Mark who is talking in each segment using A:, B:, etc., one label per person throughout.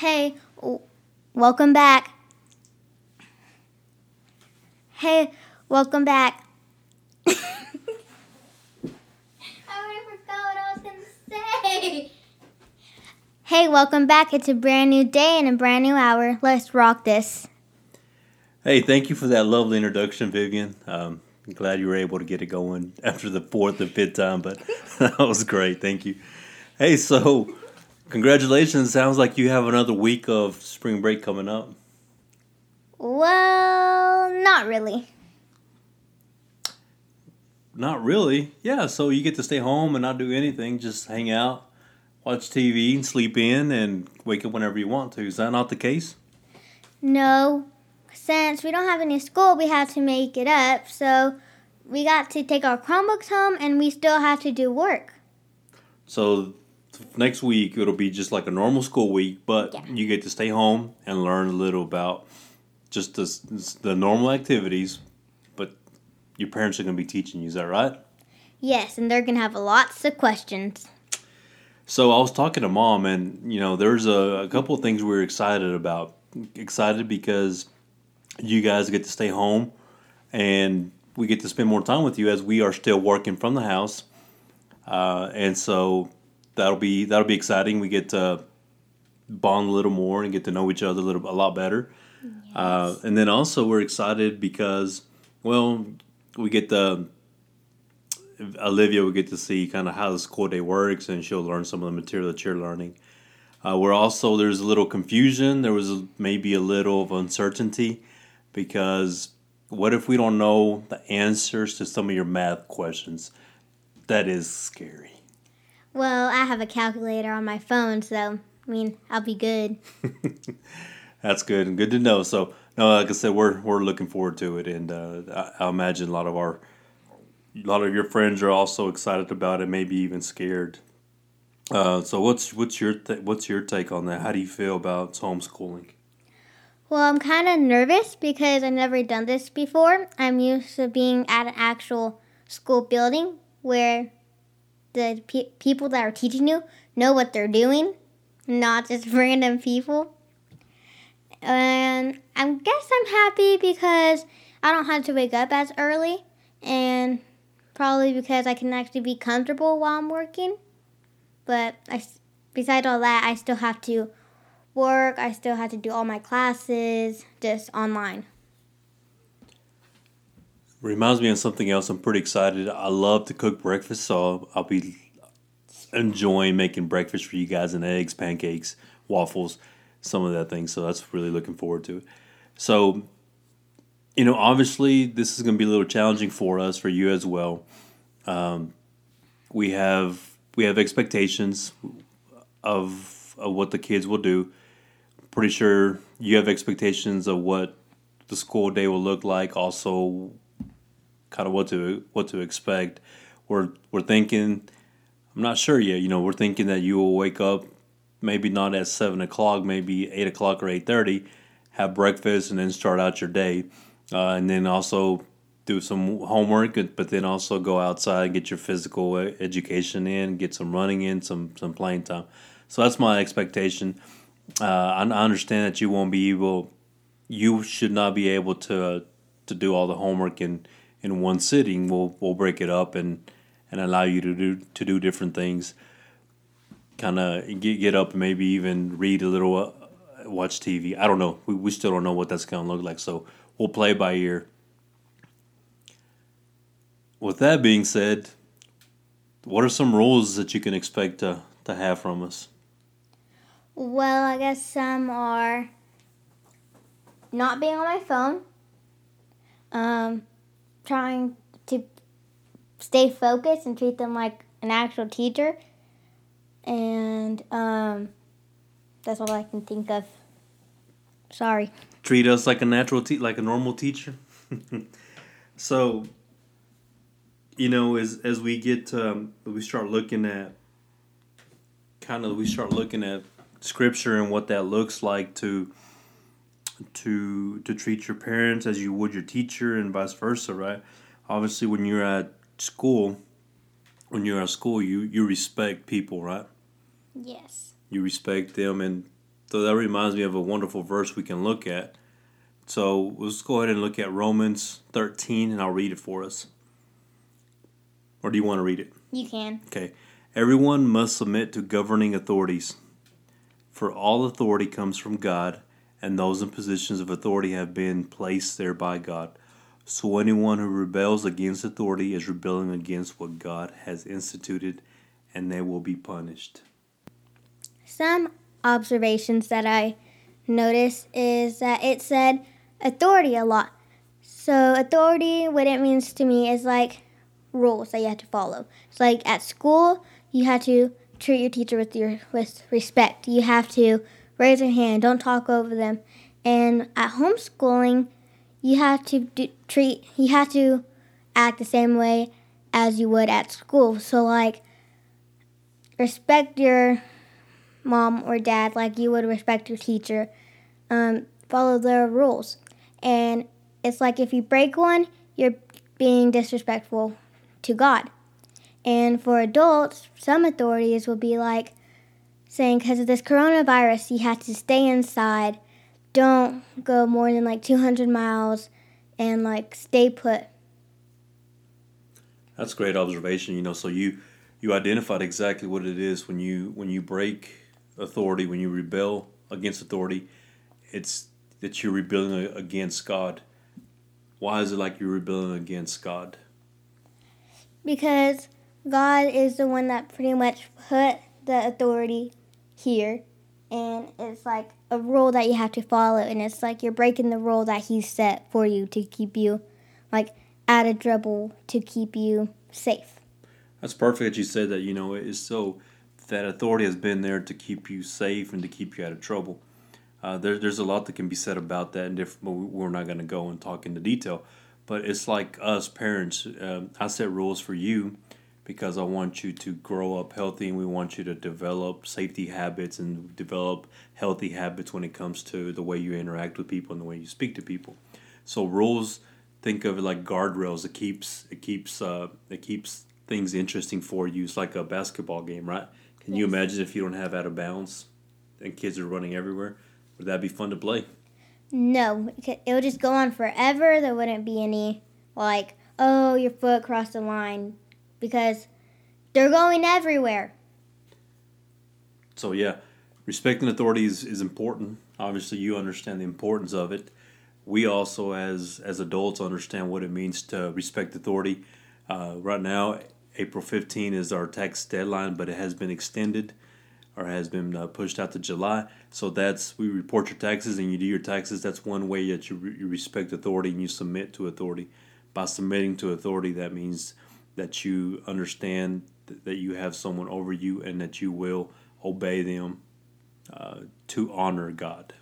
A: Hey, w- welcome back. Hey, welcome back. I already forgot what I was going to say. Hey, welcome back. It's a brand new day and a brand new hour. Let's rock this.
B: Hey, thank you for that lovely introduction, Vivian. Um, I'm glad you were able to get it going after the fourth and fifth time, but that was great. Thank you. Hey, so congratulations. Sounds like you have another week of spring break coming up.
A: Well, not really.
B: Not really. Yeah, so you get to stay home and not do anything, just hang out, watch TV, and sleep in, and wake up whenever you want to. Is that not the case?
A: No, since we don't have any school, we have to make it up. So we got to take our Chromebooks home, and we still have to do work.
B: So next week it'll be just like a normal school week, but
A: Yeah.
B: you get to stay home and learn a little about just the, the normal activities. But your parents are going to be teaching you. Is that right?
A: Yes, and they're gonna have lots of questions.
B: So I was talking to mom, and you know, there's a, a couple of things we are excited about. Excited because you guys get to stay home, and we get to spend more time with you as we are still working from the house, uh, and so that'll be that'll be exciting. We get to bond a little more and get to know each other a little a lot better, uh, and then also we're excited because well, we get the Olivia will get to see kind of how the school day works, and she'll learn some of the material that you're learning. Uh, we're also there's a little confusion. There was a, maybe a little of uncertainty because what if we don't know the answers to some of your math questions? That is scary.
A: Well, I have a calculator on my phone, so I mean, I'll be good.
B: That's good and good to know. So, no, like I said, we're we're looking forward to it, and uh, I, I imagine a lot of our a lot of your friends are also excited about it, maybe even scared. Uh, so, what's what's your th- what's your take on that? How do you feel about homeschooling?
A: Well, I'm kind of nervous because I've never done this before. I'm used to being at an actual school building where the pe- people that are teaching you know what they're doing, not just random people. And I guess I'm happy because I don't have to wake up as early, and probably because I can actually be comfortable while I'm working. But I, besides all that, I still have to work. I still have to do all my classes just online.
B: Reminds me of something else. I'm pretty excited. I love to cook breakfast, so I'll, be enjoying making breakfast for you guys and eggs, pancakes, waffles, some of that thing. So that's really looking forward to it. So, you know, obviously this is going to be a little challenging for us, for you as well. Um, we have we have expectations of of what the kids will do. Pretty sure you have expectations of what the school day will look like. Also, kind of what to what to expect. We're we're thinking. I'm not sure yet. You know, we're thinking that you will wake up, maybe not at seven o'clock, maybe eight o'clock or eight thirty, have breakfast, and then start out your day, uh, and then also do some homework, but then also go outside, get your physical education in, get some running in, some some playing time. So that's my expectation. Uh, I I understand that you won't be able, you should not be able to to do all the homework in in one sitting. We'll we'll break it up and and allow you to do to do different things. Kind of get get up and maybe even read a little, uh, watch TV. I don't know. We we still don't know what that's gonna look like. So we'll play by ear. With that being said, what are some rules that you can expect to to have from us?
A: Well, I guess some are not being on my phone, um, trying to stay focused and treat them like an actual teacher, and um, that's all I can think of. Sorry.
B: treat us like a natural te- like a normal teacher so you know as as we get um, we start looking at kind of we start looking at scripture and what that looks like to to to treat your parents as you would your teacher and vice versa right obviously when you're at school when you're at school you you respect people right
A: Yes.
B: you respect them and So that reminds me of a wonderful verse we can look at. So let's go ahead and look at Romans 13 and I'll read it for us. Or do you want to read it?
A: You can.
B: Okay. Everyone must submit to governing authorities, for all authority comes from God, and those in positions of authority have been placed there by God. So anyone who rebels against authority is rebelling against what God has instituted, and they will be punished.
A: Some observations that I noticed is that it said authority a lot. So authority, what it means to me is like rules that you have to follow. It's like at school, you have to treat your teacher with your with respect. You have to raise your hand, don't talk over them. And at homeschooling, you have to do, treat you have to act the same way as you would at school. So like respect your mom or dad like you would respect your teacher. Um, follow their rules. And it's like if you break one, you're being disrespectful to God. And for adults, some authorities will be like saying, because of this coronavirus, you have to stay inside, don't go more than like 200 miles, and like stay put.
B: That's great observation. You know, so you you identified exactly what it is when you when you break authority, when you rebel against authority. It's that you're rebelling against God. Why is it like you're rebelling against God?
A: Because God is the one that pretty much put the authority here. And it's like a rule that you have to follow. And it's like you're breaking the rule that He set for you to keep you, like, out of trouble, to keep you safe.
B: That's perfect that you said that. You know, it's so that authority has been there to keep you safe and to keep you out of trouble. Uh, there, there's a lot that can be said about that, and different, but we're not going to go and talk into detail. But it's like us parents. Um, I set rules for you because I want you to grow up healthy, and we want you to develop safety habits and develop healthy habits when it comes to the way you interact with people and the way you speak to people. So rules, think of it like guardrails. It keeps it keeps uh, it keeps things interesting for you. It's like a basketball game, right? Can yes. you imagine if you don't have out of bounds and kids are running everywhere? Would that be fun to play?
A: No, it would just go on forever. There wouldn't be any like, oh, your foot crossed the line, because they're going everywhere.
B: So yeah, respecting authority is, is important. Obviously, you understand the importance of it. We also, as as adults, understand what it means to respect authority. Uh, right now, April 15 is our tax deadline, but it has been extended or has been uh, pushed out to July. So that's we report your taxes and you do your taxes. That's one way that you, re- you respect authority and you submit to authority. By submitting to authority, that means that you understand that you have someone over you and that you will obey them uh, to honor God.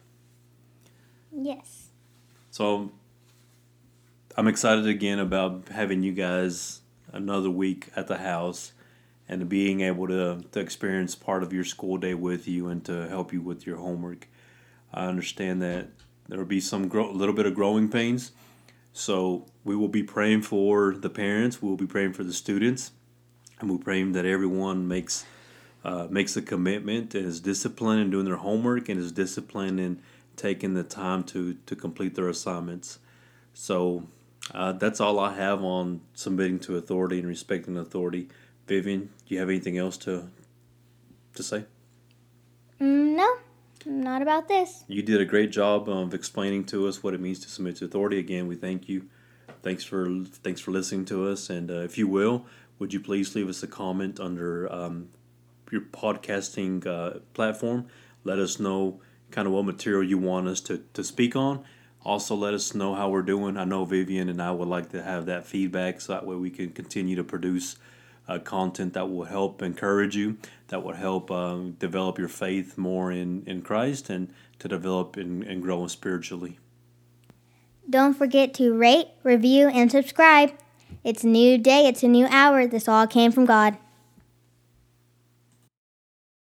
A: Yes.
B: So I'm excited again about having you guys another week at the house and being able to, to experience part of your school day with you and to help you with your homework. I understand that there will be some grow, little bit of growing pains. So we will be praying for the parents. We will be praying for the students, and we're praying that everyone makes uh, makes a commitment and is disciplined in doing their homework and is disciplined in taking the time to to complete their assignments. So uh, that's all I have on submitting to authority and respecting authority. Vivian, do you have anything else to to say?
A: Mm, no, not about this.
B: You did a great job of explaining to us what it means to submit to authority. Again, we thank you. Thanks for thanks for listening to us. And uh, if you will, would you please leave us a comment under um, your podcasting uh, platform? Let us know kind of what material you want us to, to speak on. Also, let us know how we're doing. I know Vivian and I would like to have that feedback so that way we can continue to produce uh, content that will help encourage you, that will help um, develop your faith more in, in Christ and to develop and, and grow spiritually.
A: Don't forget to rate, review, and subscribe. It's a new day, it's a new hour. This all came from God.